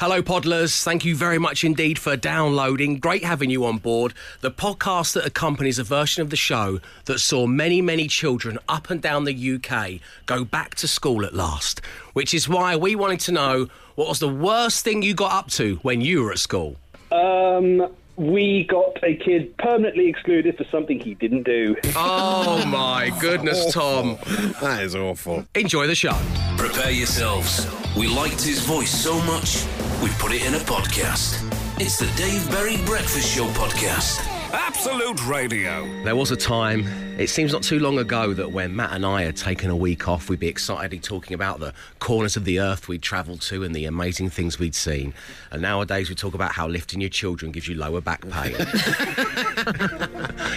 Hello, Podlers. Thank you very much indeed for downloading. Great having you on board. The podcast that accompanies a version of the show that saw many, many children up and down the UK go back to school at last. Which is why we wanted to know what was the worst thing you got up to when you were at school. Um, we got a kid permanently excluded for something he didn't do. Oh my goodness, Tom. That is awful. Enjoy the show. Prepare yourselves. We liked his voice so much, we put it in a podcast. It's the Dave Berry Breakfast Show podcast. Absolute Radio. There was a time, it seems not too long ago, that when Matt and I had taken a week off, we'd be excitedly talking about the corners of the earth we'd travelled to and the amazing things we'd seen. And nowadays we talk about how lifting your children gives you lower back pain.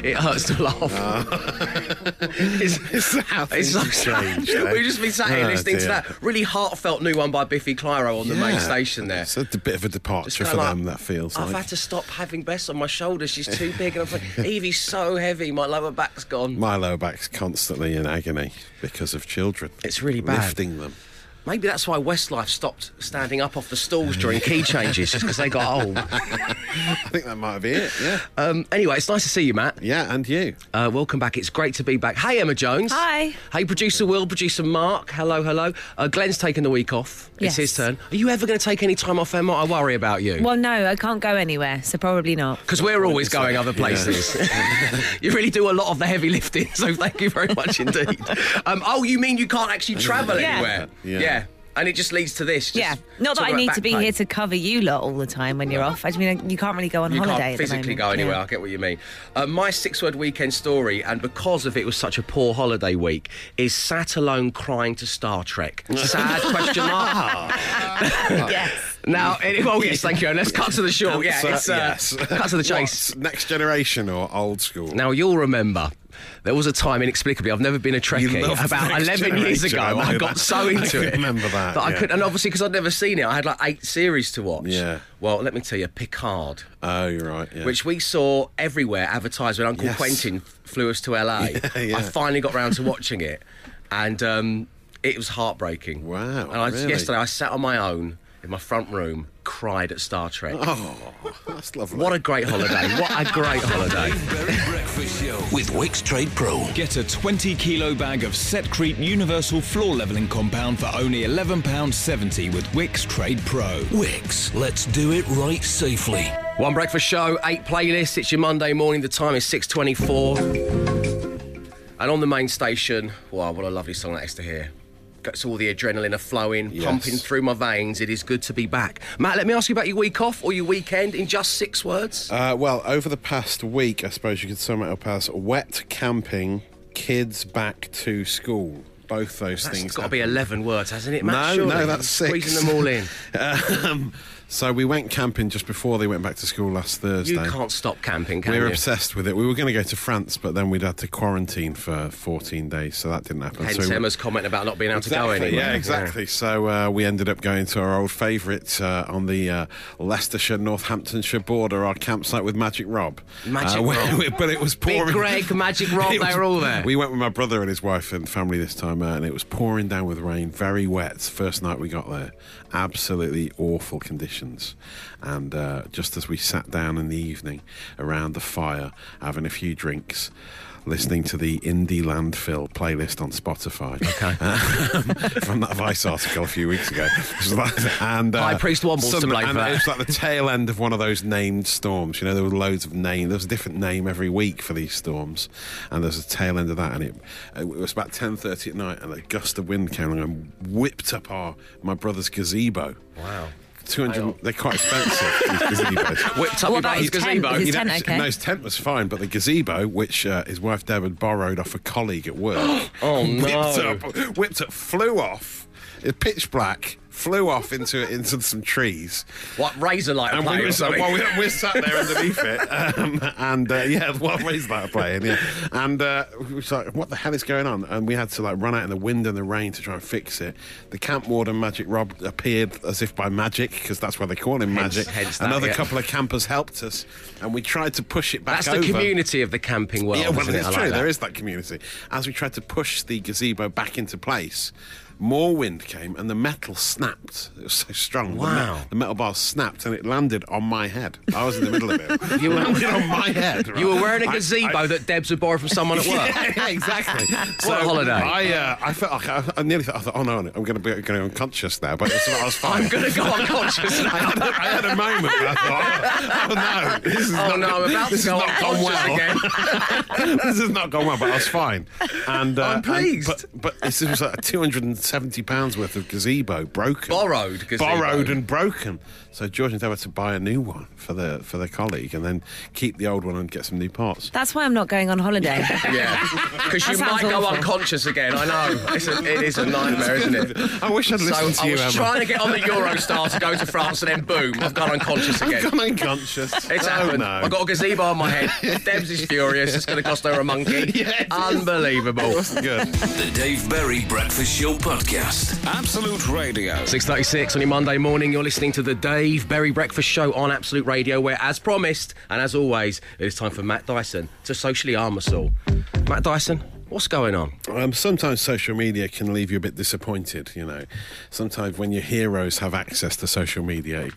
it hurts to laugh. it's, It's how things so have sad. eh? We've just been sat here Oh, listening to that really heartfelt new one by Biffy Clyro on the main station there. It's a bit of a departure for like, them, that feels I've like. had to stop having Bess on my shoulders. She's too big. And I'm like, Evie's so heavy. My lower back's gone. My lower back's constantly in agony because of children. It's really bad. Lifting them. Maybe that's why Westlife stopped standing up off the stools during key changes, just because they got old. I think that might be it, yeah. Um, anyway, it's nice to see you, Matt. Yeah, and you. Uh, welcome back. It's great to be back. Hey, Emma Jones. Hi. Hey, producer Will, producer Mark. Hello, hello. Uh, Glenn's taking the week off. It's his turn. Are you ever going to take any time off, Emma? I worry about you. Well, no, I can't go anywhere, so probably not. Because we're always going other places. you really do a lot of the heavy lifting, so thank you very much indeed. Um, oh, you mean you can't actually travel Yeah. anywhere? Yeah. And it just leads to this. just Yeah, not that I need to be pain. here to cover you lot all the time when you're off. I mean you can't really go on You holiday. can't at the physically go anywhere. Yeah. I get what you mean. Uh, my six-word weekend story, and because of it was such a poor holiday week, is sat alone crying to Star Trek. Sad question mark. yes. Now, it, well, yes, thank you. And let's cut to the short. Yeah, So, it's uh, yes. cut to the chase. What, next generation or old school? Now you'll remember. There was a time, inexplicably, I've never been a Trekkie. About 11 years ago, I I, got that. so into can it. remember that, I yeah. could, and obviously, because I'd never seen it, I had like eight series to watch. Yeah. Well, let me tell you, Picard, Oh, you're right, yeah. which we saw everywhere advertised when Uncle Yes. Quentin flew us to LA. yeah. I finally got round to watching it, and um, it was heartbreaking. Wow, And I, really? yesterday, I sat on my own in my front room, cried at Star Trek. Oh, that's lovely. What a great holiday! What a great holiday! Berry Breakfast Show with Wickes Trade Pro. Get a 20 kilo bag of Setcrete Universal Floor Leveling Compound for only £11.70 with Wickes Trade Pro. Wickes, let's do it right safely. One breakfast show, eight playlists. It's your Monday morning. The time is six twenty-four, and on the main station, wow, what a lovely song that is to hear. Gets all the adrenaline are flowing, Yes. pumping through my veins. It is good to be back. Matt, let me ask you about your week off or your weekend in just six words. Uh, well, over the past week, I suppose you could sum it up as wet camping, kids back to school. Both those That's things. It's got to be eleven words, hasn't it, Matt? No, Surely? no, that's six. Squeezing them all in. Um, so we went camping just before they went back to school last Thursday. You can't stop camping, can we were you? obsessed with it. We were going to go to France, but then we'd had to quarantine for 14 days, so that didn't happen. Hence so Emma's comment about not being able to go Exactly, anywhere. Yeah, exactly. So uh, we ended up going to our old favourite uh, on the uh, Leicestershire Northamptonshire border, our campsite with Magic Rob. Magic Uh, Rob. but it was pouring. Big. Greg, Magic Rob, they were all there. We went with my brother and his wife and family this time, uh, and it was pouring down with rain, very wet. First night we got there, absolutely awful conditions. And uh, just as we sat down in the evening around the fire, having a few drinks. Listening to the Indie Landfill playlist on Spotify, okay, from that Vice article a few weeks ago, It was like- and uh, High Priest Womble's to some- blame and for that. It was like the tail end of one of those named storms. You know, there were loads of names. There was a different name every week for these storms, and there's a tail end of that. And it, it was about ten thirty at night, and a gust of wind came along and whipped up our my brother's gazebo. Wow. Two hundred. They're quite expensive. these gazebos. Whipped up What your about brother's his tent? gazebo. Is his He'd tent actually- okay? No, his tent was fine, but the gazebo, which uh, his wife Deb had borrowed off a colleague at work, Oh, whipped no. up, whipped up, flew off. It's pitch black, flew off into into some trees. What Razorlight And we were, something? well, we, we sat there underneath it, um, and uh, yeah, what race that playing? Yeah, and uh, we was like, "What the hell is going on?" And we had to like run out in the wind and the rain to try and fix it. The camp warden, Magic Rob, appeared as if by magic because that's why they call him Hence- Magic. hence that, Another yeah. couple of campers helped us, and we tried to push it back That's over. the community of the camping world. Yeah, well, isn't it? it's like true. that. There is that community. As we tried to push the gazebo back into place, more wind came, and the metal snapped. It was so strong. The, Wow. the metal bar snapped, and it landed on my head. I was in the middle of it. You landed on my head. You were wearing a gazebo I- that Debs had borrowed from someone at work. yeah, exactly. What a holiday. I, uh, I felt like I, I nearly thought, I thought, oh no, I'm going to be going unconscious now, but it's, I was fine. I'm going to go unconscious I now. had, a, I had a moment where I thought, oh, oh no, this is Oh not, no, I'm about this to go not gone unconscious well. again. this has not gone well, but I was fine. And uh, I'm and- pleased. but but this was like 270 pounds worth of gazebo broken, Borrowed gazebo. borrowed and broken. So George endeavoured to buy a new one for the for their colleague, and then keep the old one and get some new parts. That's why I'm not going on holiday. Yeah, because you might sounds go awful. unconscious again. I know. It's a, it is a nightmare, isn't it? I wish I'd listened so to I you, was Emma. trying to get on the Eurostar to go to France, and then boom, I've gone unconscious again. I've gone unconscious. It's oh, happened. no. I've got a gazebo on my head. Debs is furious. It's going to cost her a monkey. Yeah. Unbelievable. Good. The Dave Berry Breakfast Show Podcast. Absolute Radio. 6.36 on your Monday morning, you're listening to the Dave Berry Breakfast Show on Absolute Radio, where, as promised, and as always, it is time for Matt Dyson to socially arm us all. Matt Dyson, what's going on? Um, sometimes social media can leave you a bit disappointed. You know, sometimes when your heroes have access to social media, it,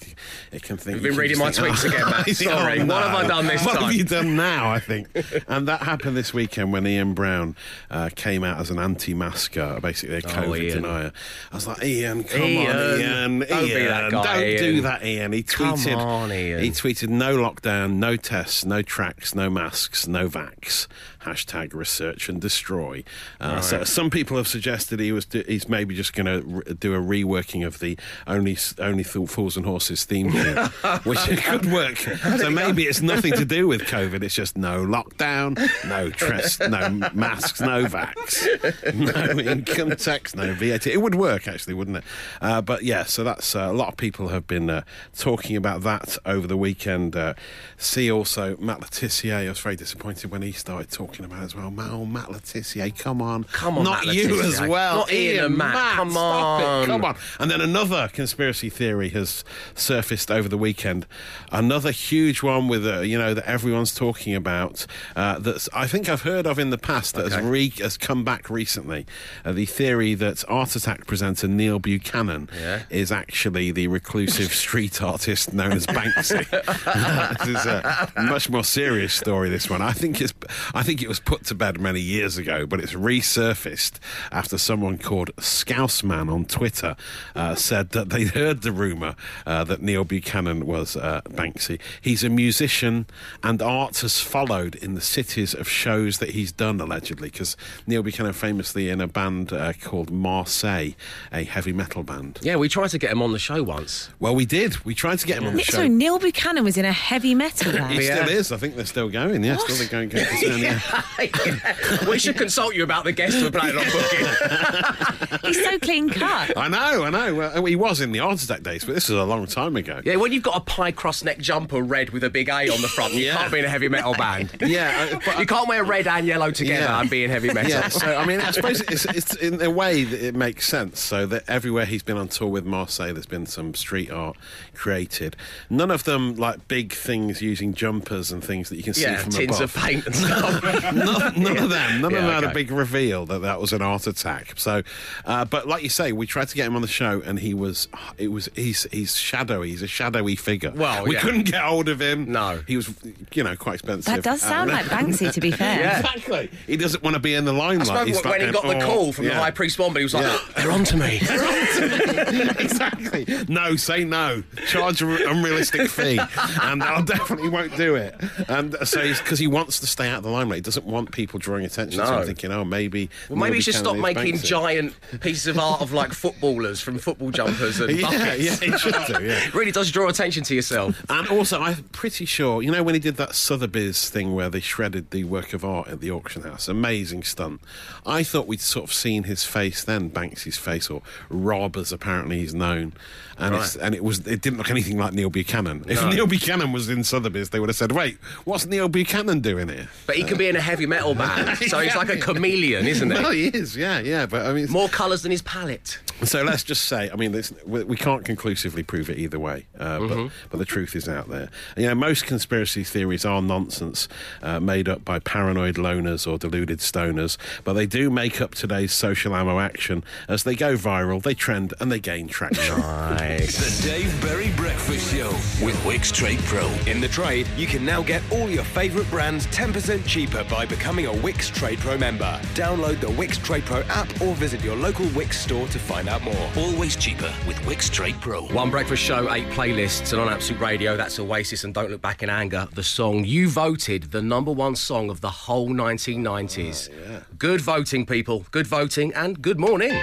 it can think. You've been reading my tweets again, Matt. "Oh, Sorry. What have I done this what time?" have you done now? I think, and that happened this weekend when Ian Brown uh, came out as an anti-masker, basically a COVID Oh, Ian. denier. I was like, Ian, come Ian. on, Ian, Don't be Ian, that guy, don't Ian. do that, Ian. He Come tweeted, on, Ian. he tweeted, no lockdown, no tests, no tracks, no masks, no vax. Hashtag research and destroy. Uh, So some people have suggested he was do, he's maybe just going to re- do a reworking of the only only fools and horses theme tune, which could work. So maybe it's nothing to do with COVID. It's just no lockdown, no trust, no masks, no vax, no income tax, no VAT. It would work actually, wouldn't it? Uh, but yeah, so that's uh, a lot of people have been uh, talking about that over the weekend. Uh, see also Matt Le Tissier. I was very disappointed when he started talking about as well. Matt, Matt Le Tissier, come on, Come on, not Matt you Le Tissier. as well, Not Ian and Matt, come stop on. it, come on. And then another conspiracy theory has surfaced over the weekend. Another huge one with uh, you know that everyone's talking about. Uh, that I think I've heard of in the past that has, re- has come back recently. Uh, the theory that Art Attack presenter Neil Buchanan Yeah. is actually the reclusive street artist known as Banksy. this is a much more serious story. This one, I think it's, I think it was put to bed many years ago, but it's resurfaced after someone called Scouseman on Twitter uh, said that they'd heard the rumor uh, that Neil Buchanan was uh, Banksy. He's a musician, and art has followed in the cities of shows that he's done allegedly. Because Neil Buchanan famously in a band uh, called Marseille, a heavy metal band. Yeah, we tried to get him on the show once. Well, we did. We tried to get him on the show. Sorry, Neil Buchanan was in a heavy metal He band. Yeah. still is. I think they're still going. Yeah, still they're going. going concern, yeah. we should consult you about the guest we're planning on booking. He's so clean cut. I know, I know. Well, he was in the Art Attack days, but this was a long time ago. Yeah, when you've got a pie cross neck jumper red with a big A on the front, you Yeah. can't be in a heavy metal band. Yeah, uh, but- you can't wear red and yellow together Yeah. and be in heavy metal. Yeah, so I mean, I suppose it's, it's in a way that it makes sense. So that everywhere he's been on tour with Marseille, there's been some street art created. None of them like big things using jumpers and things that you can see Yeah, from tins above. of paint and stuff. none, none of them. None Yeah, of them had a big reveal that that was an art attack. So, uh, but like you say, we tried to get him on the show, and he was, it was, he's, he's shadowy. He's a shadowy figure. Well, we yeah. couldn't get hold of him. No. he was, you know, quite expensive. That does sound And- like Banksy, to be fair. Yeah. Exactly. He doesn't want to be in the I limelight. suppose He's when he like got the oh, call "Oh, from the high priest Bombay, he was like, Yeah. they're on to me. exactly. No, say no. Charge an unrealistic fee, and I definitely won't do it. And so, because he wants to stay out of the limelight, he doesn't want people drawing attention to No. him, thinking, "Oh, maybe." Well, maybe he should stop making Banksy. giant pieces of art of like footballers from football jumpers and Yeah, buckets. yeah, he should do. Yeah. really does draw attention to yourself. And also, I'm pretty sure, you know, when he did that Sotheby's thing where they shredded the work of art at the auction house, amazing stunt. I thought we'd sort of seen his face then, Banksy's face, or Rob, as apparently he's known. And, it's, and it was it didn't look anything like Neil Buchanan. If No. Neil Buchanan was in Sotheby's, they would have said, "Wait, what's Neil Buchanan doing here?" But he can be in a heavy metal band, so he's like a chameleon, isn't he? he is, yeah, yeah. But I mean, More colours than his palette. so let's just say, I mean, this, we we can't conclusively prove it either way, uh, Mm-hmm. but, but the truth is out there. You know, most conspiracy theories are nonsense, uh, made up by paranoid loners or deluded stoners, but they do make up today's social ammo action. As they go viral, they trend and they gain traction. The Dave Berry Breakfast Show with Wickes Trade Pro. In the trade, you can now get all your favourite brands 10% cheaper by becoming a Wickes Trade Pro member. Download the Wickes Trade Pro app or visit your local Wickes store to find out more. Always cheaper with Wickes Trade Pro. One breakfast show, eight playlists, and on Absolute Radio, that's Oasis and Don't Look Back in Anger, the song you voted the number one song of the whole 1990s. Good voting, people. Good voting, and good morning.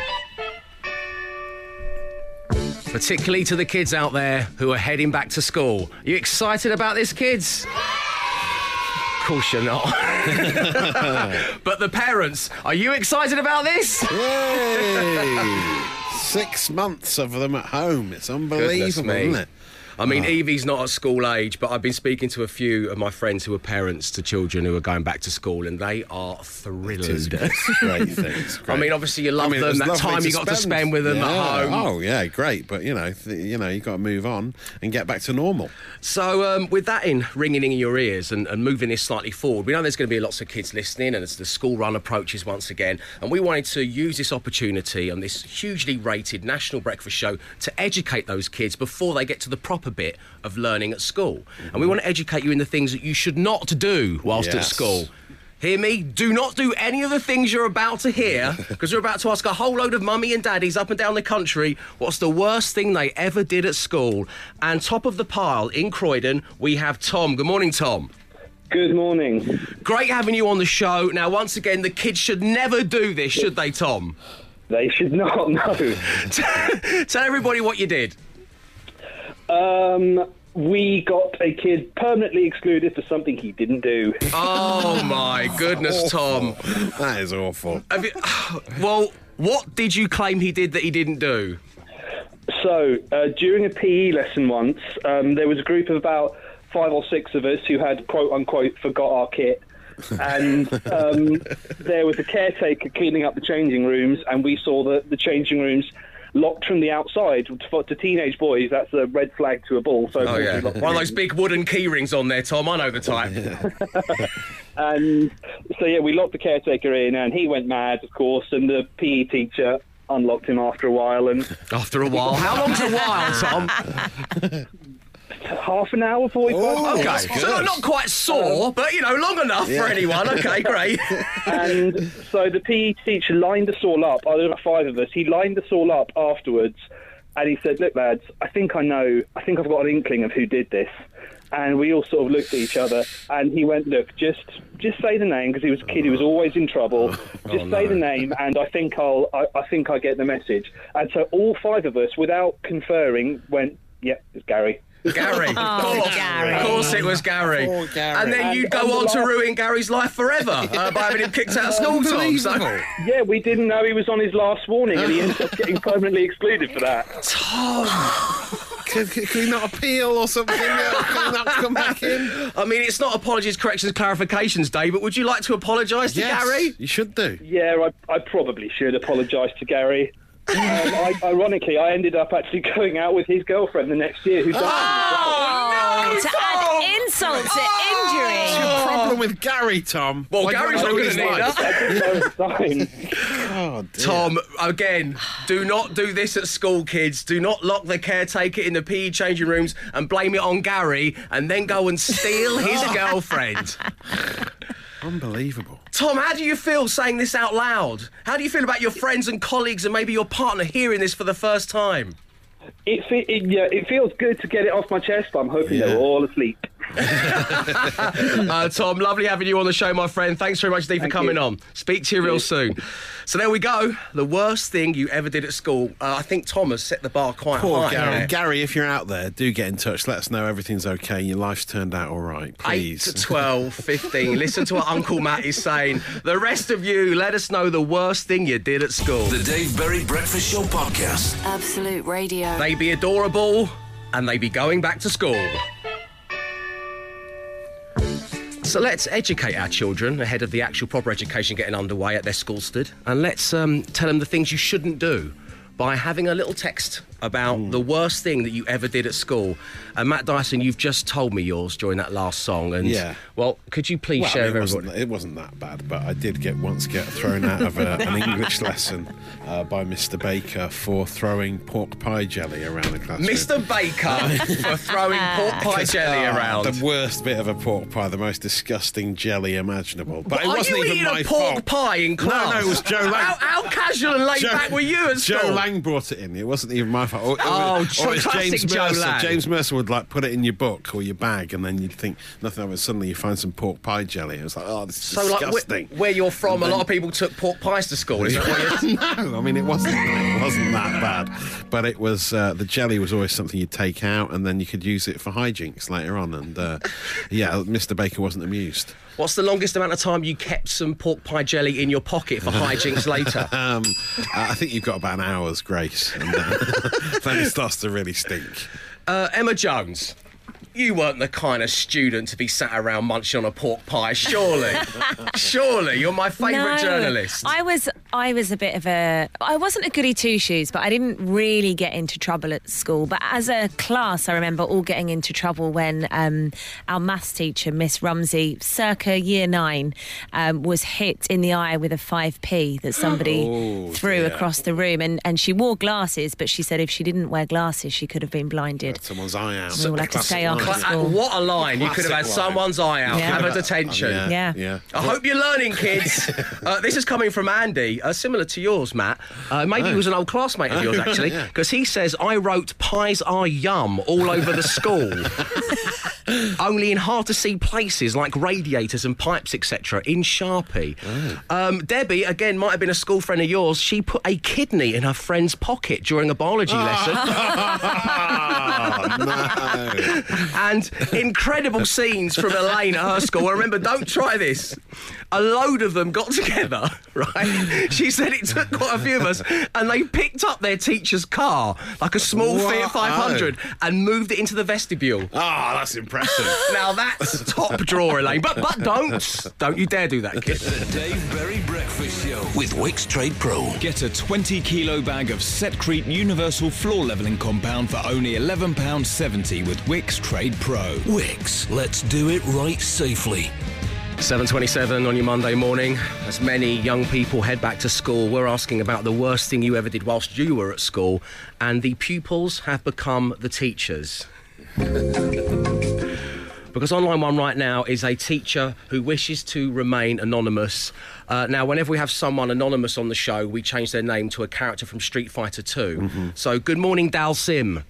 Particularly to the kids out there who are heading back to school. Are You excited about this, kids? Of course you're not. but the parents, are you excited about this? Yay! Six months of them at home. It's unbelievable, isn't it? I mean, Evie's not at school age, but I've been speaking to a few of my friends who are parents to children who are going back to school, and they are thrilled. It's great things. I mean, obviously you love them, that time you got to spend with them at home. Oh yeah, great. But you know, th- you know, you got to move on and get back to normal. So, um, with that in ringing in your ears and, and moving this slightly forward, we know there's going to be lots of kids listening, and as the school run approaches once again, and we wanted to use this opportunity on this hugely rated national breakfast show to educate those kids before they get to the proper bit of learning at school. And we want to educate you in the things that you should not do whilst at school. Hear me? Do not do any of the things you're about to hear, because we're about to ask a whole load of mummy and daddies up and down the country what's the worst thing they ever did at school. And top of the pile in Croydon, we have Tom. Good morning, Tom. Good morning. Great having you on the show. Now, once again, the kids should never do this, should they, Tom? They should not know. Tell everybody what you did. Um, we got a kid permanently excluded for something he didn't do. Oh my goodness, Tom. That is awful. Have you, well, what did you claim he did that he didn't do? So, uh, during a PE lesson once, um, there was a group of about five or six of us who had quote unquote forgot our kit. and um, there was a caretaker cleaning up the changing rooms, and we saw the, the changing rooms locked from the outside. To, to teenage boys, that's a red flag to a ball. So Oh, yeah. One of those big wooden key rings on there, Tom. I know the type. And so, yeah, we locked the caretaker in, and he went mad, of course, and the PE teacher unlocked him after a while, and After a while. How long's a while, Tom? Half an hour, 45 Oh, minutes. Okay, so not quite sore, um, but you know, long enough for anyone. Okay, great. And so the PE teacher lined us all up. There were five of us. He lined us all up afterwards, and he said, "Look, lads, I think I know. I think I've got an inkling of who did this." And we all sort of looked at each other, and he went, "Look, just just say the name because he was a kid who was oh. always in trouble. Oh, just say the name, and I think I'll I, I think I get the message." And so all five of us, without conferring, went, "Yep, it's Gary." Gary. of Oh, course. Gary. Of course it was Gary. Poor Gary. And then you'd go on to ruin Gary's life forever uh, by having him kicked out of school, Tom. So, Yeah, we didn't know he was on his last warning, and he ended up getting permanently excluded for that. Can, can, can we not appeal or something? Can we not come back in? I mean, it's not apologies, corrections, clarifications day, but would you like to apologise to Yes, Gary? you should do. Yeah, I, I probably should apologise to Gary. Um, I, ironically, I ended up actually going out with his girlfriend the next year, who died. Oh, to add insult to injury. What's Your problem with Gary, Tom. Well, Why Gary's not ruin going his to need life? that. I didn't know at the time. Oh, dear. Tom, again, do not do this at school, kids. Do not lock the caretaker in the PE changing rooms and blame it on Gary and then go and steal his girlfriend. Unbelievable. Tom, how do you feel saying this out loud? How do you feel about your friends and colleagues and maybe your partner hearing this for the first time? It, fe- it, yeah, it feels good to get it off my chest. but I'm hoping Yeah. they're all asleep. Uh, Tom, lovely having you on the show, my friend. Thanks very much, Dee, for coming you. on. Speak to you real soon. So there we go. The worst thing you ever did at school. Uh, I think Tom has set the bar quite Poor high. Gary. there. Gary, if you're out there, do get in touch. Let us know everything's okay. Your life's turned out all right. 8 Please. to 12, 15. Listen to what Uncle Matt is saying. The rest of you, let us know the worst thing you did at school. The Dave Berry Breakfast Show podcast. Absolute Radio. They be adorable and they be going back to school. So let's educate our children ahead of the actual proper education getting underway at their school stud, and let's um, tell them the things you shouldn't do by having a little text about Hmm. the worst thing that you ever did at school. And Matt Dyson, you've just told me yours during that last song, and Yeah. well, could you please Well, share it, with wasn't, it wasn't that bad, but I did get once get thrown out of a, an English lesson uh, by Mr. Baker for throwing pork pie jelly around the classroom. Mr. Baker for throwing pork pie jelly Ah, around. The worst bit of a pork pie, the most disgusting jelly imaginable. But it wasn't even my pork fault. pie in class? No, no, it was Joe Lang. How, how casual and laid Joe- back were you at Joe school? Lang brought it in. It wasn't even my fault. Or, Oh, or, Joe- it's James Joe Mercer. Lang. James Mercer would like put it in your book or your bag, and then you'd think nothing of it. Suddenly you find some pork pie jelly. It was like, oh, this is So, like, disgusting. where, you're from, And a lot of people took pork pies to school. Is that no, I mean it wasn't. It wasn't that bad, but it was. Uh, the jelly was always something you'd take out, and then you could use it for hijinks later on. And uh, yeah, Mr. Baker wasn't amused. What's the longest amount of time you kept some pork pie jelly in your pocket for hijinks later? Um, I think you've got about an hour's grace, and uh, then it starts to really stink. Uh, Emma Jones, you weren't the kind of student to be sat around munching on a pork pie, surely. surely, you're my favourite No, journalist. I was I was a bit of a I wasn't a goody two shoes, but I didn't really get into trouble at school. But as a class, I remember all getting into trouble when um, our maths teacher, Miss Rumsey, circa year nine, um, was hit in the eye with a five p that somebody Oh, threw dear. across the room, and and she wore glasses, but she said if she didn't wear glasses, she could have been blinded. Someone's eye out. So we'll have to stay line. After Cla- what a line. You could have had line. someone's eye out. Yeah. Have a detention. Yeah, Yeah. yeah. I hope you're learning, kids. uh, this is coming from Andy, uh, similar to yours, Matt. Uh, maybe he was an old classmate of yours, actually, Yeah. because he says, I wrote pies are yum all over the school. Only in hard to see places like radiators and pipes, etc., in Sharpie. Um, Debbie, again, might have been a school friend of yours. She put a kidney in her friend's pocket during a biology lesson. Oh, and incredible scenes from Elaine at her school. I remember, don't try this. A load of them got together, right? She said it took quite a few of us, and they picked up their teacher's car, like a small Wow. Fiat 500, and moved it into the vestibule. Oh, that's impressive. Now that's top drawer, Elaine. But but don't don't you dare do that, kid. The Dave Berry Breakfast Show with Wickes Trade Pro. Get a 20 kilo bag of Setcrete Universal Floor Leveling Compound for only £11.70 with Wickes Trade Pro. Wickes, let's do it right safely. 7.27 on your Monday morning. As many young people head back to school, we're asking about the worst thing you ever did whilst you were at school, and the pupils have become the teachers. Because online one right now is a teacher who wishes to remain anonymous. Uh, now, whenever we have someone anonymous on the show, we change their name to a character from Street Fighter 2. So, good morning, Dhalsim.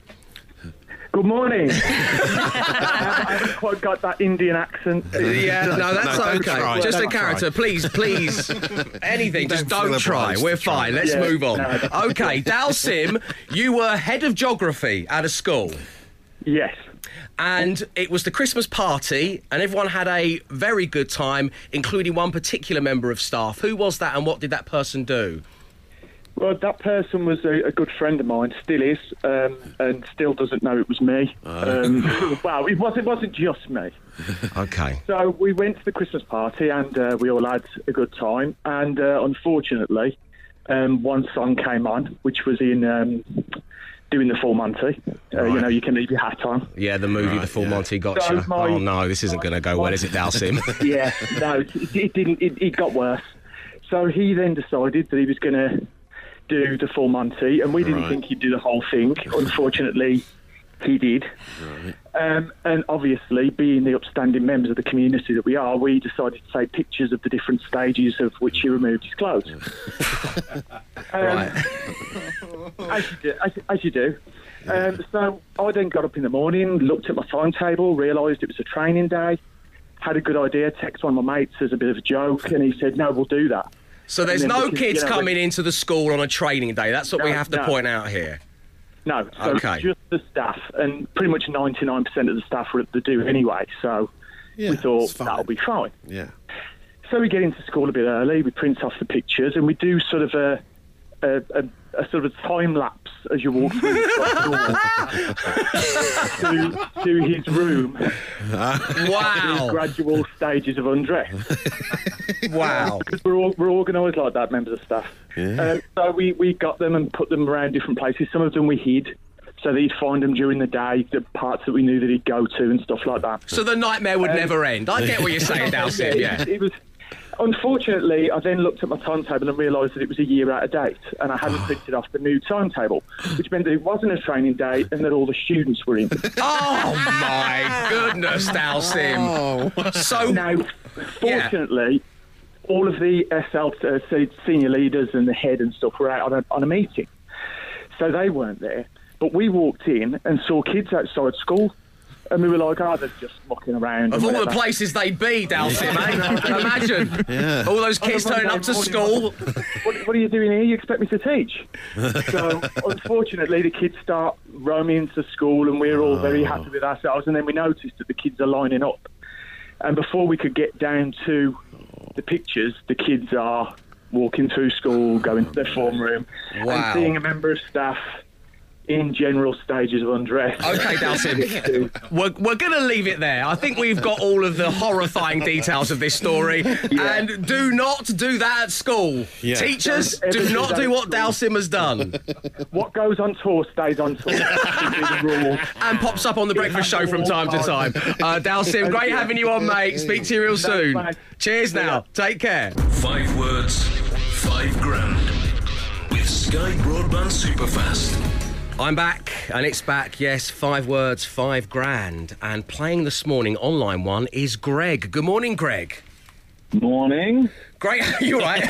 Good morning. I haven't quite got that Indian accent. Yeah, no, that's No, don't okay. try. Just a Don't character, please, please. Anything, just Don't feel don't try. We're to try. fine. Let's Yeah, move on. no, Okay, Dhalsim, you were head of geography at a school. Yes. And it was the Christmas party, and everyone had a very good time, including one particular member of staff. Who was that, and what did that person do? Well, that person was a, a good friend of mine, still is, um, and still doesn't know it was me. Um, well, it, was, it wasn't just me. Okay. So we went to the Christmas party and uh, we all had a good time. And uh, unfortunately, um, one song came on, which was in um, doing the full Monty. Uh, You know, you can leave your hat on. Yeah, the movie Right, The Full yeah. Monty Gotcha. So my- oh no, this isn't going to go well, is it, Dal Sim? yeah, no, it, it didn't. It, it got worse. So he then decided that he was going to do the full Monty, and we didn't Right. think he'd do the whole thing. Unfortunately, he did. Um, and obviously, being the upstanding members of the community that we are, we decided to take pictures of the different stages of which he removed his clothes. Um, right. as you do. As, as you do. Um, so I then got up in the morning, looked at my timetable, realised it was a training day, had a good idea, texted one of my mates as a bit of a joke, and he said, "No, we'll do that." So there's no because, kids you know, coming into the school on a training day. That's what we have to no. point out here. No, so Okay. just the staff, and pretty much 99% of the staff were at the do anyway. So Yeah, we thought that'll be fine. Yeah. So we get into school a bit early. We print off the pictures, and we do sort of a a, a, a sort of time lapse as you walk through the front door to, to his room. Wow. Gradual stages of undress. Wow. because we're all, we're organised like that, members of staff. Uh, so we, we got them and put them around different places. Some of them we hid, so that he'd find them during the day, the parts that we knew that he'd go to and stuff like that. So the nightmare would never end. I get what you're saying, Dhalsim, yeah. It, it was. Unfortunately, I then looked at my timetable and realised that it was a year out of date, and I hadn't printed off the new timetable, which meant that it wasn't a training day and that all the students were in. Oh my goodness, Dhalsim. So Now, fortunately, all of the SL uh, senior leaders and the head and stuff were out on a, on a meeting, so they weren't there. But we walked in and saw kids outside school, and we were like, "Oh, they're just mucking around." Of and all the places they'd be, Dhalsim, eh? Imagine. All those kids turning up to school. what, what are you doing here? You expect me to teach? so, unfortunately, the kids start roaming into school, and we're all very happy with ourselves. And then we noticed that the kids are lining up. And before we could get down to the pictures, the kids are walking through school, going to their form room, Wow. and seeing a member of staff in general stages of undress. Okay, Dhalsim. We're, we're going to leave it there. I think we've got all of the horrifying details of this story. And do not do that at school. Yeah. Teachers, Don't do not do what school. Dhalsim has done. What goes on tour stays on tour. That should be the rule. and pops up on the breakfast show from time to time. Uh, Dhalsim, great having you on, mate. Speak to you real soon. mate. Cheers now. Take care. Five words, five grand. With Sky Broadband Superfast. I'm back, and it's back. Yes, five words, five grand. And playing this morning, online one, is Greg. Good morning, Greg. Morning. Great. You all right?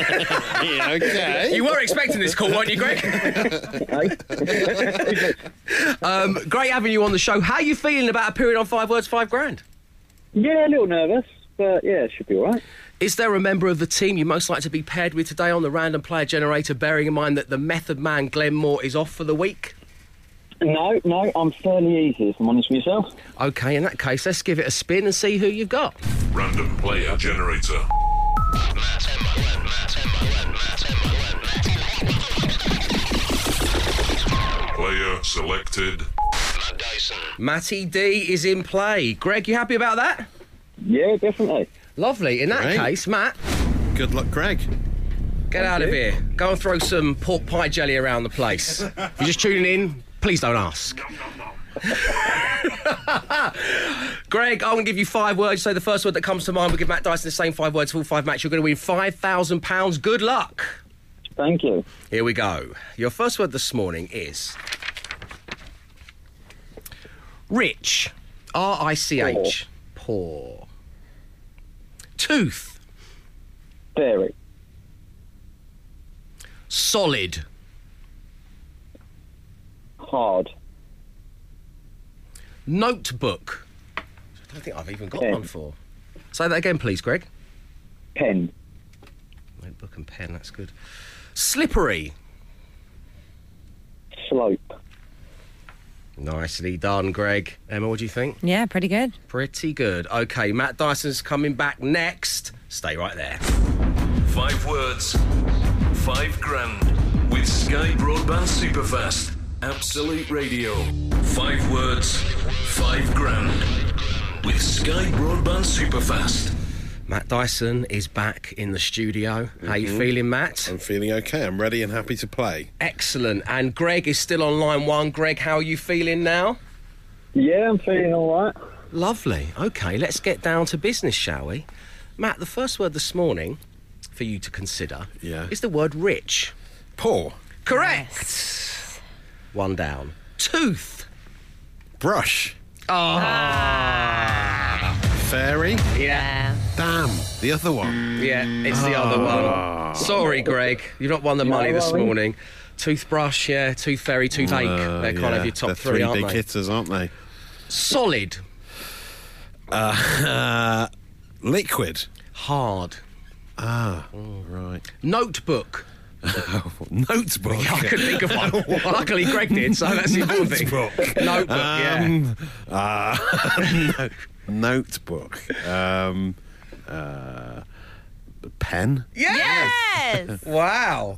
Yeah, okay. You were expecting this call, weren't you, Greg? um, great having you on the show. How are you feeling about a period on Five Words, Five Grand? Yeah, a little nervous, but yeah, it should be all right. Is there a member of the team you most like to be paired with today on the random player generator, bearing in mind that the method man Glenn Moore is off for the week? No, no, I'm fairly easy, if I'm honest with yourself. Okay, in that case, let's give it a spin and see who you've got. Random player generator. Player selected. Matty D is in play. Greg, you happy about that? Yeah, definitely. Lovely. In that Great. case, Matt, Good luck, Greg. get out of here. Go and throw some pork pie jelly around the place. if you're just tuning in, please don't ask. Greg, I'm going to give you five words. Say the first word that comes to mind. We'll give Matt Dyson the same five words for all five matches. You're going to win £5,000. Good luck. Thank you. Here we go. Your first word this morning is rich. R I C H. Poor. Tooth. Very. Solid. Hard. Notebook. I don't think I've even got Pen. one for. Say that again, please, Greg. Pen. Notebook and pen, that's good. Slippery. Slope. Nicely done, Greg. Emma, what do you think? Yeah, pretty good. Pretty good. Okay, Matt Dyson's coming back next. Stay right there. Five words, five grand. With Sky Broadband Superfast. Absolute Radio. Five words, five grand. With Sky Broadband Superfast. Matt Dyson is back in the studio. How you mm-hmm. feeling, Matt? I'm feeling okay. I'm ready and happy to play. Excellent. And Greg is still on line one. Greg, how are you feeling now? Yeah, I'm feeling all right. Lovely. Okay, let's get down to business, shall we? Matt, the first word this morning for you to consider Yeah. is the word rich. Poor. Correct. One down. Tooth. Brush. Ah. Fairy. Yeah. Damn. The other one. Yeah, it's the other one. Sorry, Greg. You've not won the money this morning. Toothbrush, yeah, tooth fairy, toothache. Uh, They're kind yeah, of your top they're three, three aren't big they? hitters, aren't they? Solid. Uh, liquid. Hard. Ah, right. Notebook. Notebook. I couldn't think of one. Luckily, Greg did, so that's the important thing. Notebook. Notebook, yeah. Um, uh, no- notebook. Um, uh, pen. Yes! Yes. Wow.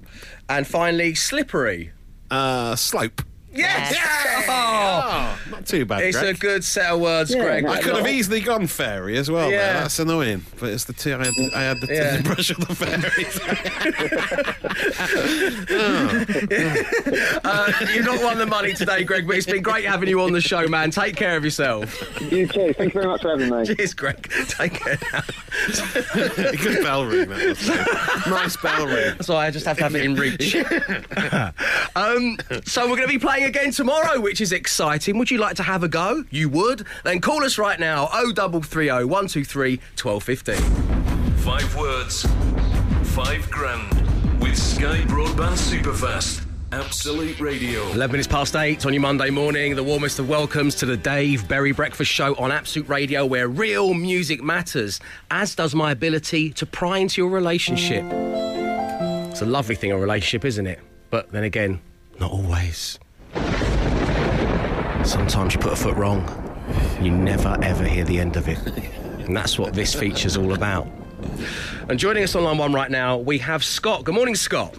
And finally, slippery. Uh, slope. Yes! Yes. Oh, Not too bad, it's Greg. a good set of words, Yeah, Greg. I could have easily gone fairy as well. Yeah. Yeah. That's annoying. But it's the two. I had, I had the, Yeah. the brush of the fairies. Uh, you've not won the money today, Greg, but it's been great having you on the show, man. Take care of yourself. You too. Thank you very much for having me. Cheers, Greg. Take care. Good bell ring. That was nice bell ring. So I just have to have it in reach. um, so we're going to be playing again tomorrow, which is exciting. Would you like to have a go? You would? Then call us right now. 0330 123 1215. Five words, five grand. With Sky Broadband Superfast. Absolute Radio. 11 minutes past 8 on your Monday morning. The warmest of welcomes to the Dave Berry Breakfast Show on Absolute Radio, where real music matters, as does my ability to pry into your relationship. It's a lovely thing, a relationship, isn't it? But then again, not always. Sometimes you put a foot wrong, you never ever hear the end of it. And that's what this feature's all about. And joining us on line one right now, we have Scott. Good morning, Scott.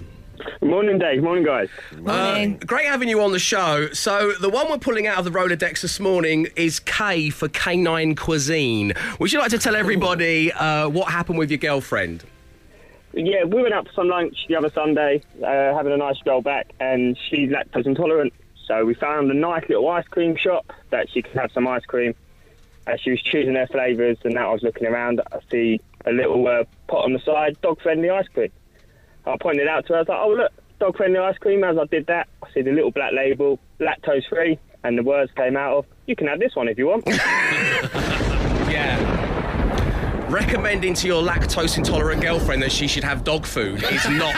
Good Morning, Dave. Good Morning, guys. Morning. Great having you on the show. So, the one we're pulling out of the Rolodex this morning is K for Canine Cuisine. Would you like to tell everybody uh, what happened with your girlfriend? Yeah, we went out for some lunch the other Sunday, uh, having a nice stroll back, and she's lactose intolerant. So we found a nice little ice cream shop that she could have some ice cream. As she was choosing her flavours, and now I was looking around, I see a little uh, pot on the side, dog-friendly ice cream. I pointed out to her, I was like, oh, look, dog-friendly ice cream. As I did that, I see the little black label, lactose-free, and the words came out of, you can have this one if you want. Yeah. Recommending to your lactose intolerant girlfriend that she should have dog food is not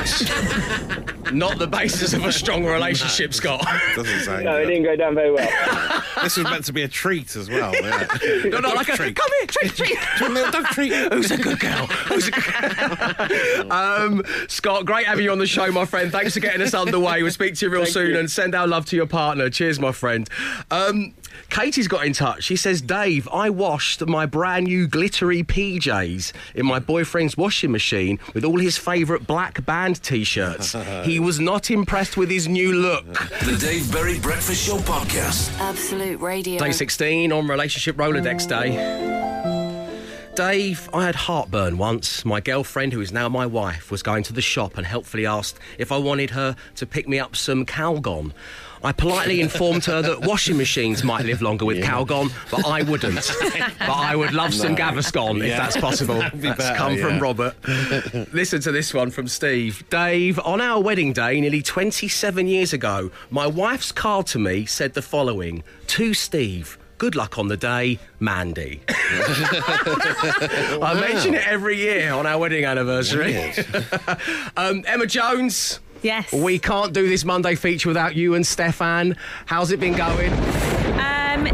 not the basis of a strong relationship, Scott. Doesn't sound no, it good. didn't go down very well. This was meant to be a treat as well. Yeah. No, not like a treat. come here, treat, treat. little dog treat. Who's a good girl? Who's a good um, Scott, great having you on the show, my friend. Thanks for getting us underway. We'll speak to you real soon and send our love to your partner. Cheers, my friend. Um, Katie's got in touch. She says, Dave, I washed my brand new glittery PJs in my boyfriend's washing machine with all his favourite black band t shirts. he was not impressed with his new look. The Dave Berry Breakfast Show Podcast. Absolute Radio. Day 16 on Relationship Rolodex Day. Dave, I had heartburn once. My girlfriend, who is now my wife, was going to the shop and helpfully asked if I wanted her to pick me up some Calgon. I politely informed her that washing machines might live longer with Calgon, but I wouldn't. but I would love some Gaviscon if that's possible. That'd That's better, come from. Robert. Listen to this one from Steve. Dave, on our wedding day nearly 27 years ago, my wife's card to me said the following To Steve. Good luck on the day, Mandy. I mention it every year on our wedding anniversary. um, Emma Jones, Yes. we can't do this Monday feature without you and Stefan. How's it been going?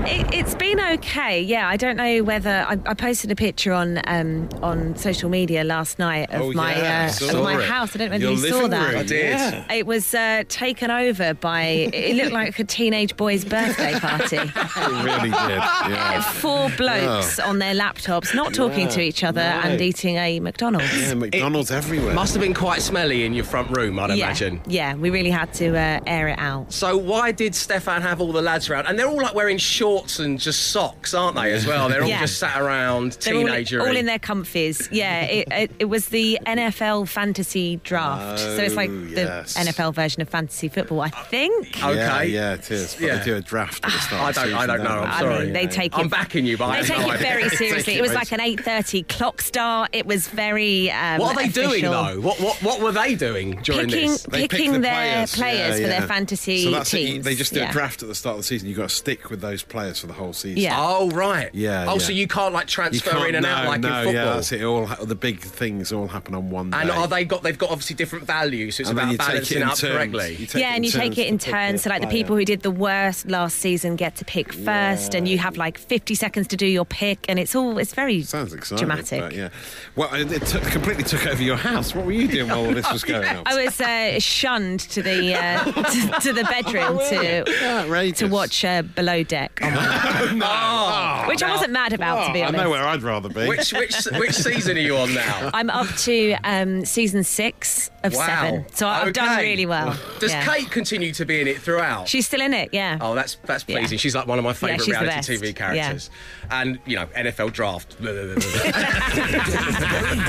It, it's been okay. Yeah, I don't know whether I, I posted a picture on um, on social media last night of Oh, my yeah, uh, of my it. house. I don't know whether Your you saw that. room. I did. Yeah. It was uh, taken over by. It looked like a teenage boy's birthday party. It really did. Yeah. Four blokes on their laptops, not talking to each other No. and eating a McDonald's. Yeah, McDonald's everywhere. Must have been quite smelly in your front room, I'd yeah, imagine. yeah, we really had to uh, air it out. So why did Stefan have all the lads around? And they're all like wearing shorts and just socks, aren't they? As well, they're all Yeah. just sat around, They're all- all, in their comfies. Yeah, it, it, it was the NFL fantasy draft, so it's like Oh, the. NFL version of fantasy football, I think. Okay. Yeah, yeah, it is. But Yeah. they do a draft at the I start. of the don't. I don't know. I'm I sorry. mean, they take I'm it. backing you, but They take it very seriously. it It was like an 8:30 clock start. It was very. Um, What are they doing though? What what what were they doing during Picking, this? They pick picking the their players, players, Yeah, for yeah. their fantasy so that's it. teams. They just do yeah. a draft at the start of the season. You've got to stick with those players for the whole season. Yeah. Oh right. Yeah, Oh, yeah. so you can't like transfer can't, in and no, out like no, in football. Yeah, that's it. All the big things all happen on one day. And are they got? They've got obviously different values, so it's And about you take balancing it in up turns. correctly. You take yeah, it and you take it in turns. So, the like the people who did the worst last season get to pick first, and you have like 50 seconds to do your pick, and it's all it's very Sounds exciting. dramatic. but yeah. Well, it, it took, completely took over your house. What were you doing while all this was going on? I was uh, shunned to the uh, to, to the bedroom to Outrageous. to watch uh, Below Deck, on my- no. Oh, Which I wasn't mad about, to be Oh, I honest. know where I'd rather be. Which which which season are you on now? I'm up to um, season six of Wow. seven, so I've done really well. Does Yeah. Kate continue to be in it throughout? She's still in it, yeah. Oh, that's that's Yeah. pleasing. She's like one of my favourite she's the reality. TV characters. And you know, NFL draft. Dave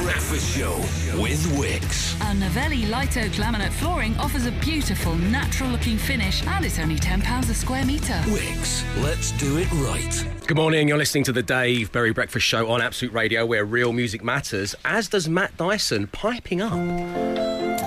Breakfast Show with Wickes. Our Novelli Light Oak laminate flooring offers a beautiful, natural looking finish and it's only £10 a square metre. Wickes, let's do it right. Good morning. You're listening to the Dave Berry Breakfast Show on Absolute Radio, where real music matters. As does Matt Dyson, piping up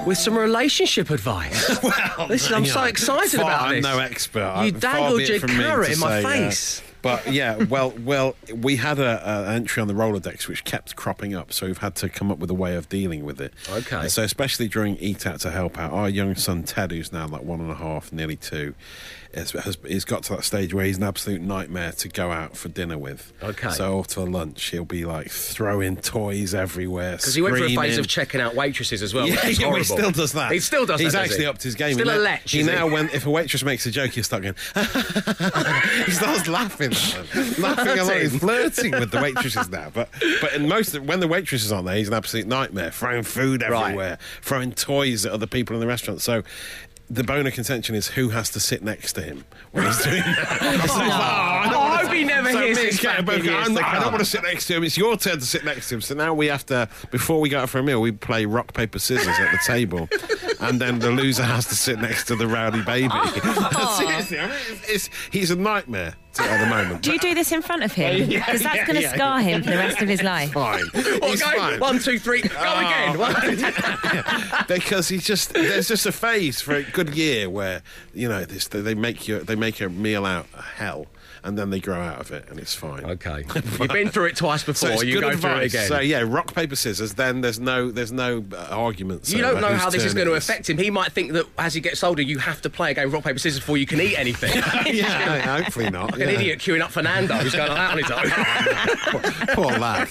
with some relationship advice. well, Listen, I'm so know, excited far- about I'm this. no expert. You I- dangled your from carrot in my say, uh, face. but yeah, well, well, we had a, a, an entry on the Rolodex which kept cropping up, so we've had to come up with a way of dealing with it. Okay. And so especially during Eat Out to help out, our young son Ted, who's now like one and a half, nearly two, has, has he's got to that stage where he's an absolute nightmare to go out for dinner with. Okay. So after lunch, he'll be like throwing toys everywhere. Because he went through a phase of checking out waitresses as well. Yeah, which yeah, he still does that. He still does He's that. actually upped his game. Still he a now, lech. he now, when if a waitress makes a joke, he'll start going. he starts laughing, laughing along. He's flirting with the waitresses now. But but in most when the waitresses aren't there, he's an absolute nightmare, throwing food Right. everywhere, throwing toys at other people in the restaurant. So. The bone of contention is who has to sit next to him when he's doing that. It's like, oh, I don't I wanna- hope he so hears me and this Kate back are both in years I'm to not- I don't want to sit next to him. It's your turn to sit next to him. So now we have to, before we go out for a meal, we play rock, paper, scissors at the table. and then the loser has to sit next to the rowdy baby. Oh. Seriously, I mean, it's, it's, he's a nightmare at the moment. Do you do this in front of him? Yeah, Because that's yeah, going to yeah, scar yeah. him for the rest of his life. Fine. Well, He's go, fine. One, two, three, go Oh. again. One- because he's just there's just a phase for a good year where you know this they make you they make a meal out of hell and then they grow out of it and it's fine. Okay. You've been through it twice before. it's you good go through it again. So yeah, rock paper scissors. Then there's no there's no uh, arguments. You don't know how this is turn going to affect him. He might think that as he gets older, you have to play a game of rock paper scissors before you can eat anything. yeah, hopefully not. Like an idiot queuing up for Nando who's going like that on his own. Poor lad.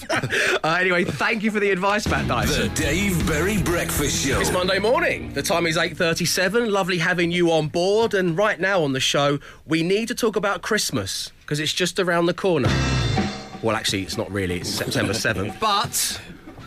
uh, anyway, thank you for the advice, Matt Dyson. The Dave Berry Breakfast Show. It's Monday morning. The time is 8:37. Lovely having you on board and right now on the show, we need to talk about Christmas because it's just around the corner. Well, actually, it's not really. It's September 7th. But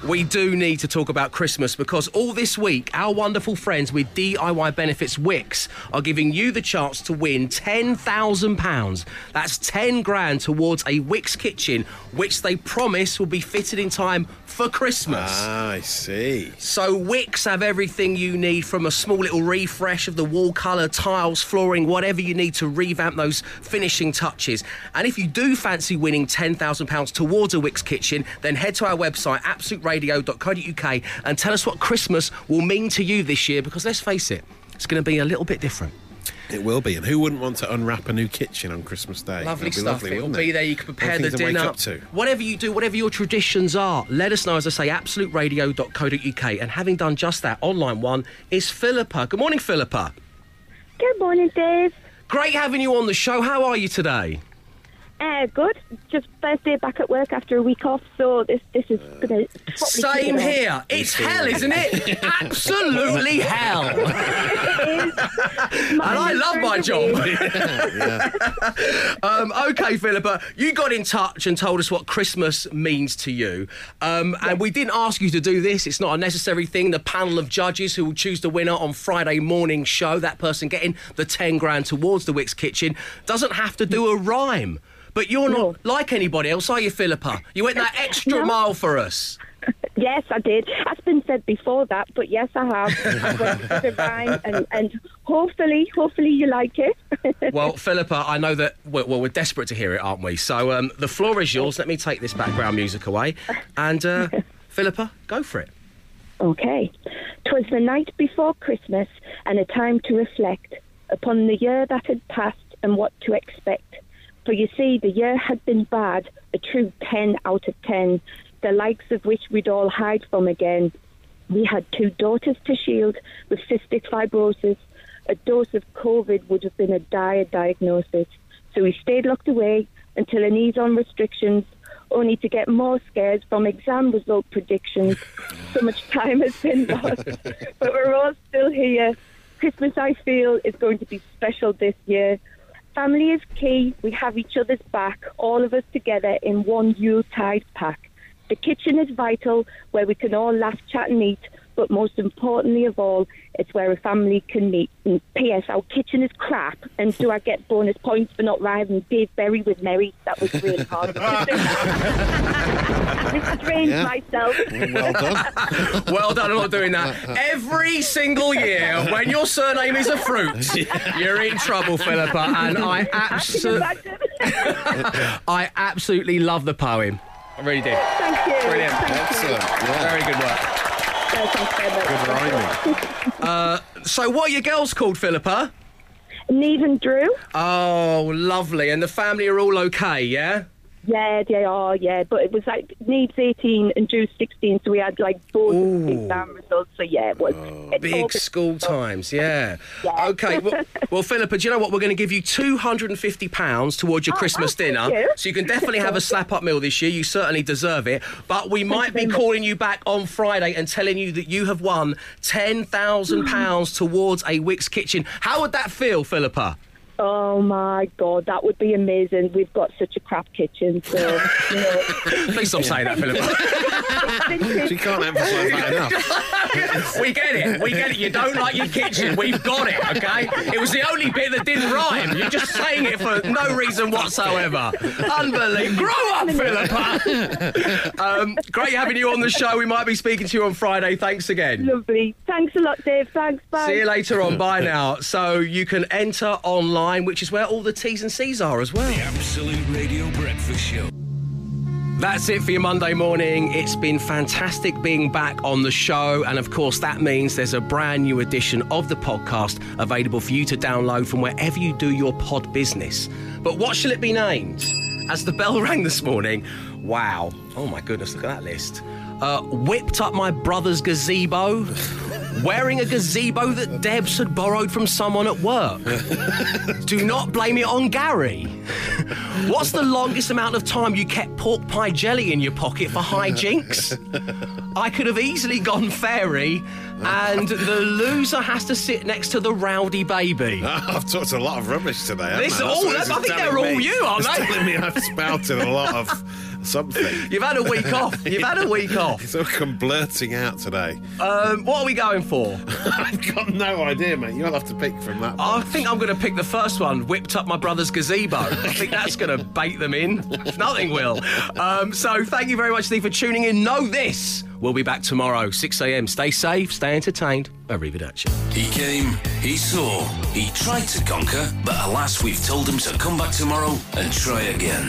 we do need to talk about Christmas because all this week, our wonderful friends with DIY Benefits Wickes are giving you the chance to win £10,000. That's 10 grand towards a Wickes kitchen, which they promise will be fitted in time for Christmas. Ah, I see. So Wickes have everything you need from a small little refresh of the wall colour, tiles, flooring, whatever you need to revamp those finishing touches. And if you do fancy winning £10,000 towards a Wickes kitchen, then head to our website, absoluteradio.co.uk, and tell us what Christmas will mean to you this year, because let's face it, it's going to be a little bit different. It will be. And who wouldn't want to unwrap a new kitchen on Christmas Day? Lovely That'd be stuff. lovely, It'll wouldn't be it? there. You can prepare the thing to wake dinner. up to. Whatever you do, whatever your traditions are, let us know, as I say, absoluteradio.co.uk. And having done just that, online one is Philippa. Good morning, Philippa. Good morning, Dave. Great having you on the show. How are you today? Uh, good. Just first day back at work after a week off, so this this is gonna. Same kick it here. It's hell, isn't it? Absolutely hell. and I love my job. um, okay, Philippa, you got in touch and told us what Christmas means to you. Um, and we didn't ask you to do this. It's not a necessary thing. The panel of judges who will choose the winner on Friday morning show, that person getting the 10 grand towards the Wickes Kitchen, doesn't have to do a rhyme. But you're not like anybody else, are you, Philippa? You went that extra No. mile for us. Yes, I did. That's been said before that, but yes, I have. I went to the rhyme, and, and hopefully, hopefully you like it. Well, Philippa, I know that well, well, we're desperate to hear it, aren't we? So um, the floor is yours. Let me take this background music away, and uh, Philippa, go for it. Okay. 'Twas the night before Christmas, and a time to reflect upon the year that had passed and what to expect. For you see, the year had been bad, a true 10 out of 10, the likes of which we'd all hide from again. We had two daughters to shield with cystic fibrosis. A dose of COVID would have been a dire diagnosis. So we stayed locked away until an ease on restrictions, only to get more scares from exam result predictions. So much time has been lost, but we're all still here. Christmas, I feel, is going to be special this year. Family is key. We have each other's back, all of us together in one Yuletide pack. The kitchen is vital, where we can all laugh, chat, and eat. But most importantly of all, it's where a family can meet. And P.S. Our kitchen is crap, and do I get bonus points for not rhyming Dave Berry with Mary? That was really hard. Restrained Yeah. myself. Well done. Well done, I'm not doing that. Every single year, when your surname is a fruit, you're in trouble, Philippa. And I, abso- Imagine. I absolutely love the poem. I really did. Thank you. Brilliant. Thank Excellent. you. Yeah. Very good work. No, thanks very much. Good rhyming. Uh, so, what are your girls called, Philippa? Neve and Drew. Oh, lovely. And the family are all okay, yeah? Yeah, they are, yeah. But it was like Needs 18 and Drew's 16, so we had like both Ooh. exam results. So yeah, it was. Oh, it's Big school stuff. times, yeah. Yeah. Okay, well, well, Philippa, do you know what? We're going to give you £250 towards your Oh, Christmas oh, dinner. you. So you can definitely have a slap up meal this year. You certainly deserve it. But we might be calling you back on Friday and telling you that you have won £10,000 towards a Wickes kitchen. How would that feel, Philippa? Oh my God, that would be amazing. We've got such a crap kitchen, so you know. Please stop saying that, Philippa. She can't emphasise that enough. we get it. We get it. You don't like your kitchen. We've got it, okay? It was the only bit that didn't rhyme. You're just saying it for no reason whatsoever. Unbelievable. Grow up, Philippa. um, great having you on the show. We might be speaking to you on Friday. Thanks again. Lovely. Thanks a lot, Dave. Thanks. Bye. See you later on. Bye now. So you can enter online, which is where all the T's and C's are as well. The Absolute Radio Breakfast Show. That's it for your Monday morning. It's been fantastic being back on the show. And of course, that means there's a brand new edition of the podcast available for you to download from wherever you do your pod business. But what shall it be named? As the bell rang this morning, wow. Oh my goodness, look at that list. Uh, whipped up my brother's gazebo, wearing a gazebo that Debs had borrowed from someone at work. Do not blame it on Gary. What's the longest amount of time you kept pork pie jelly in your pocket for hijinks? I could have easily gone fairy, and the loser has to sit next to the rowdy baby. I've talked a lot of rubbish today. This- I? That's what that's- this I think they're all me. you, aren't It's they? telling me I've spouted a lot of something. You've had a week off. You've had a week off. So I'm blurting out today. Um, what are we going for? I've got no idea, mate. You'll have to pick from that. I think I'm going to pick the first one. Whipped up my brother's gazebo. I think that's going to bait them in. Nothing will. Um, so thank you very much, Steve, for tuning in. Know this. We'll be back tomorrow, 6 a.m. Stay safe, stay entertained. Arrivederci. He came, he saw, he tried to conquer, but alas, we've told him to come back tomorrow and try again.